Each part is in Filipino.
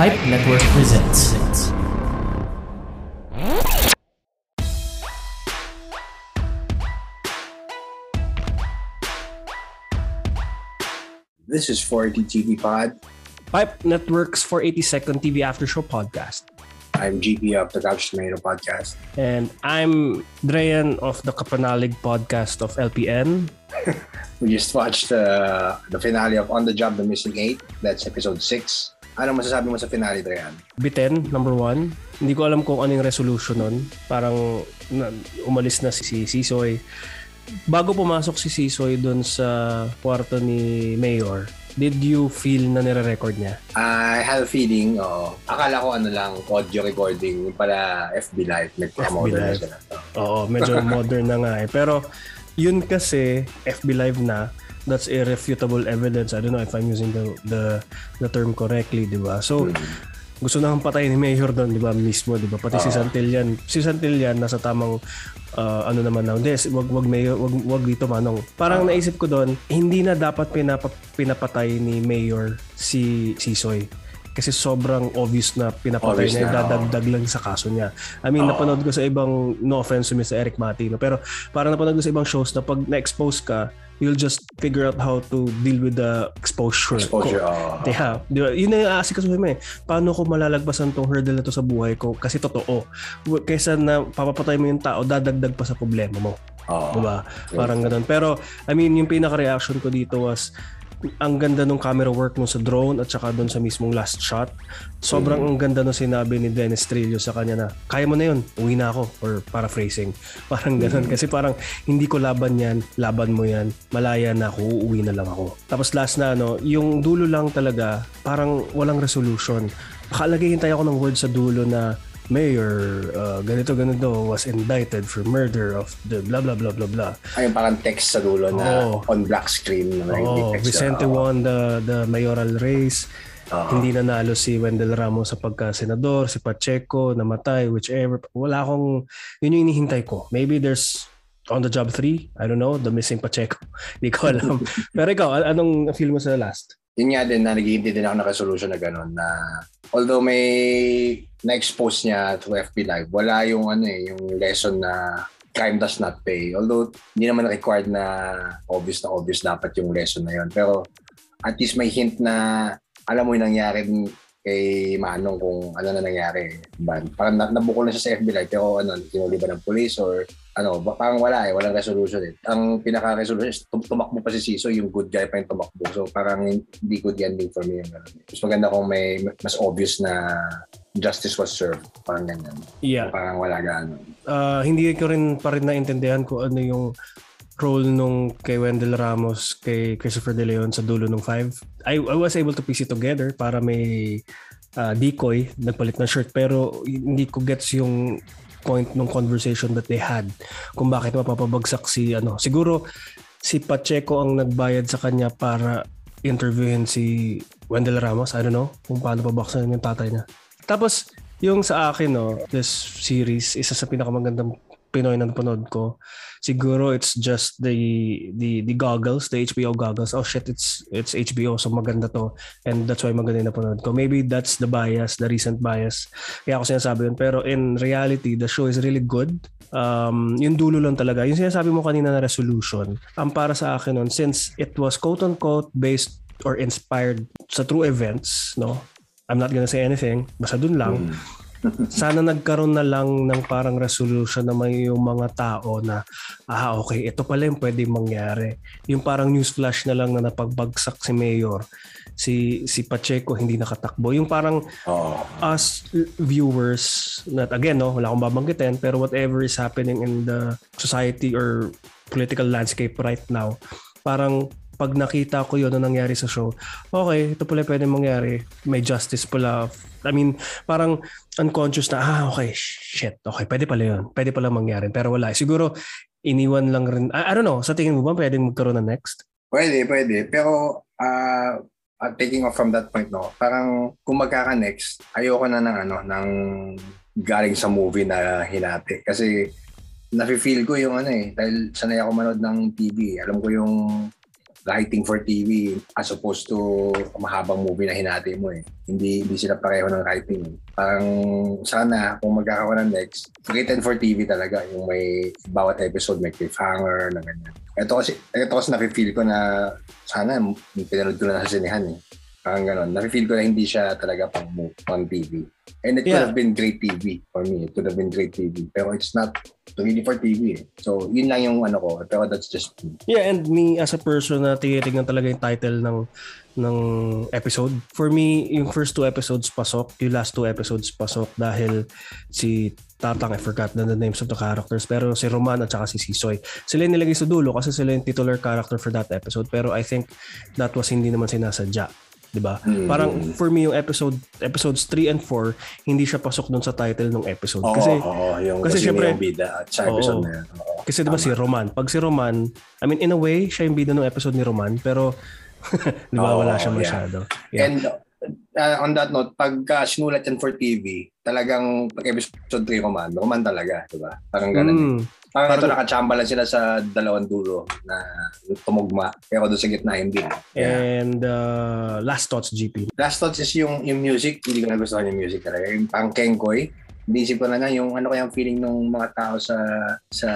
Pipe Network presents. This is 40 TV Pod. Pipe Network's 482nd TV After Show podcast. I'm GP of the Couch Tomato Podcast. And I'm Dreyan of the Kapanalig podcast of LPN. We just watched uh, the finale of On the Job, The Missing Eight. That's episode 6. Ano masasabi mo sa finale, Dreyan? Biten, number one. Hindi ko alam kung ano yung resolution nun. Parang na, umalis na si, si Sisoy. Bago pumasok si Sisoy doon sa kwarto ni Mayor, did you feel na nire-record niya? I had a feeling, oo. Akala ko ano lang, audio recording, pala FB Live. Nag-promote na sila. Oo, medyo modern na nga eh. Pero yun kasi FB Live na that's irrefutable evidence. I don't know if I'm using the the, the term correctly, 'di ba? So gusto nang patayin ni Mayor doon, 'di ba, mismo, 'di ba? Pati si Oo. Santillan, si Santillan nasa tamang uh, ano naman na, hindi, wag wag Mayor, wag, wag dito manong. Parang naisip ko doon, hindi na dapat pinapa, pinapatay ni Mayor si Sisoy. Kasi sobrang obvious na pinapatay Obvious niya, na, dadagdag lang sa kaso niya. I mean, Oo. napanood ko sa ibang, no offense to Mr. Eric Matino, pero parang napanood ko sa ibang shows na pag na-expose ka, you'll just figure out how to deal with the exposure. Exposure, oo. Yeah, di ba? Yun na yung aasikasuhin mo eh. Paano ko malalagpasan tong hurdle na to sa buhay ko? Kasi totoo. Kaysa na papapatay mo yung tao, dadagdag pa sa problema mo. Oo. Diba? Parang ganun. Pero, I mean, yung pinaka-reaction ko dito was, ang ganda nung camera work mo sa drone at saka doon sa mismong last shot. Sobrang ang ganda nung sinabi ni Dennis Trillo sa kanya na, kaya mo na yun, uwi na ako. Or paraphrasing. Parang ganun. Kasi parang, hindi ko laban yan, laban mo yan, malaya na ako, uuwi na lang ako. Tapos last na, ano, yung dulo lang talaga, parang walang resolution. Akalagay hintay ako ng word sa dulo na, Mayor, uh, ganito ganito was indicted for murder of the blah blah blah blah blah. Ay, yung parang text sa dulo na Oo. on black screen. Na Oh, text Vicente na, oo. won the the mayoral race. Oo. Hindi nanalo si Wendell Ramos sa pagka-senador, si Pacheco namatay, whichever. Wala akong yun yung inihintay ko. Maybe there's on the job 3, I don't know, the missing Pacheco. Hindi ko alam. Pero ikaw, an- anong feel mo sa last? yun nga din na naghihintay din ako ng resolution na gano'n na although may na-expose niya to FB Live, wala yung ano eh, yung lesson na crime does not pay. Although hindi naman required na obvious na obvious dapat yung lesson na yun. Pero at least may hint na alam mo yung nangyari kay Manong kung ano na nangyari. Diba? Parang na, nabukol na siya sa FB Live pero ano, tinuli ba ng police or ano, parang wala eh, walang resolution eh. Ang pinaka-resolution is tum- tumakbo pa si Siso, yung good guy pa yung tumakbo. So parang hindi good ending for me yung. Mas maganda kung may mas obvious na justice was served. Parang ganyan. Yeah. Parang wala gano'n. Ah, hindi ko rin pa rin naintindihan kung ano yung role nung kay Wendell Ramos, kay Christopher De Leon sa dulo ng 5. I, I was able to piece it together para may ah, decoy, nagpalit ng shirt. Pero hindi ko gets yung point ng conversation that they had kung bakit mapapabagsak si ano. Siguro si Pacheco ang nagbayad sa kanya para interviewin si Wendell Ramos. I don't know kung paano pabaksan yung tatay niya. Tapos, yung sa akin, no, this series, isa sa pinakamagandang Pinoy na napanood ko. Siguro it's just the the the goggles, the HBO goggles. Oh shit, it's it's HBO so maganda to and that's why maganda yung napanood ko. Maybe that's the bias, the recent bias. Kaya ako sinasabi yun. Pero in reality, the show is really good. Um, yung dulo lang talaga. Yung sinasabi mo kanina na resolution, ang para sa akin nun, since it was quote-unquote based or inspired sa true events, no? I'm not gonna say anything. Basta dun lang sana nagkaroon na lang ng parang resolution na may yung mga tao na ah okay ito pala yung pwede mangyari yung parang news flash na lang na napagbagsak si Mayor si si Pacheco hindi nakatakbo yung parang Oo. us viewers not again no wala akong babanggitin pero whatever is happening in the society or political landscape right now parang pag nakita ko yun na nangyari sa show okay ito pala pwede mangyari may justice pala I mean parang unconscious na ah okay shit okay pwede pala yun pwede pala mangyari pero wala siguro iniwan lang rin I, I don't know sa tingin mo ba pwedeng magkaroon na next Pwede, pwede. Pero uh, uh, taking off from that point, no, parang kung magkaka-next, ayoko na ng ano, ng galing sa movie na hinati. Kasi nafe-feel ko yung ano eh, dahil sanay ako manood ng TV. Alam ko yung writing for TV as opposed to mahabang movie na hinati mo eh. Hindi hindi sila pareho ng writing. Eh. Parang sana kung magkakaroon ng next, written for TV talaga. Yung may bawat episode may cliffhanger na ganyan. Ito kasi, ito kasi nafe-feel ko na sana pinanood ko na sa sinehan eh. Parang ganon. Nafe-feel ko na hindi siya talaga pang, pang TV. And it yeah. could have been great TV for me. It could have been great TV. Pero it's not really for TV. Eh. So, yun lang yung ano ko. Pero that's just me. Yeah, and me as a person na tinitingnan talaga yung title ng ng episode. For me, yung first two episodes pasok. Yung last two episodes pasok dahil si Tatang, I forgot na the names of the characters. Pero si Roman at saka si Sisoy. Sila yung nilagay sa dulo kasi sila yung titular character for that episode. Pero I think that was hindi naman sinasadya 'di ba? Mm. Parang for me yung episode episodes 3 and 4 hindi siya pasok doon sa title ng episode oh, kasi oh, yung kasi, kasi syempre yung bida at sa episode oh, na yun. Oh, kasi 'di ba si Roman, pag si Roman, I mean in a way siya yung bida ng episode ni Roman pero 'di ba oh, wala siya masyado. Yeah. And uh, on that note, pag uh, sinulat yan for TV, talagang pag episode 3 Roman, Roman talaga, 'di ba? Parang ganun. Mm. Eh. Parang ito nakachamba lang sila sa dalawang dulo na tumugma. Pero doon sa gitna hindi. Yeah. And uh, last thoughts, GP. Last thoughts is yung, yung music. Hindi ko nagustuhan yung music talaga. Yung pang Kengkoy Inisip ko na nga yung ano kaya feeling ng mga tao sa sa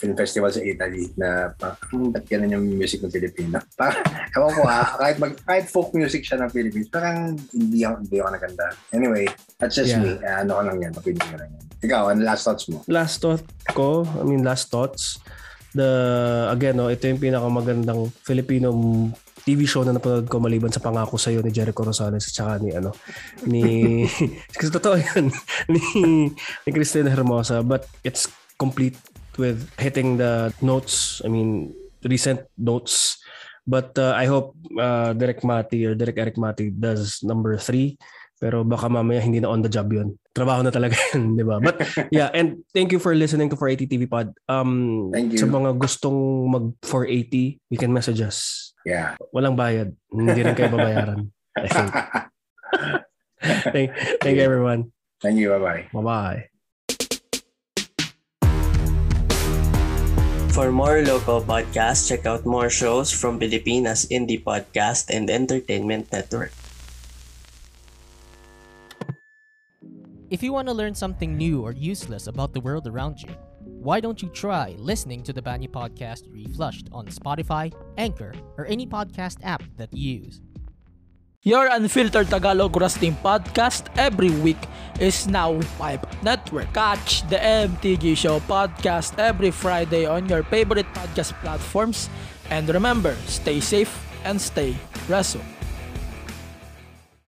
film festival sa Italy na parang ba't ganun yung music ng Pilipino. Parang, ewan ko ah, kahit, mag, kahit folk music siya ng Philippines, parang hindi ako, hindi ako naganda. Anyway, that's just yeah. me. Uh, ano ko lang yan, opinion ko lang yan. Ikaw, ano last thoughts mo? Last thought ko, I mean last thoughts, the again no ito yung pinakamagandang Filipino TV show na napanood ko maliban sa pangako sa iyo ni Jericho Rosales at saka ni ano ni kasi totoo yan ni ni Christina Hermosa but it's complete with hitting the notes I mean recent notes but uh, I hope uh, Derek Mati or Derek Eric Mati does number 3 pero baka mamaya hindi na on the job yun. Trabaho na talaga yun, di ba? But yeah, and thank you for listening to 480 TV Pod. Um, thank you. Sa mga gustong mag 480, you can message us Yeah. Walang bayad. Hindi rin kayo babayaran. I think. thank, thank you everyone. Thank you. Bye-bye. Bye-bye. For more local podcasts, check out more shows from Filipinas Indie Podcast and Entertainment Network. If you want to learn something new or useless about the world around you, why don't you try listening to the Banyu Podcast Reflushed on Spotify, Anchor, or any podcast app that you use? Your Unfiltered Tagalog Wrestling Podcast every week is now Pipe Network. Catch the MTG Show podcast every Friday on your favorite podcast platforms. And remember, stay safe and stay wrestle.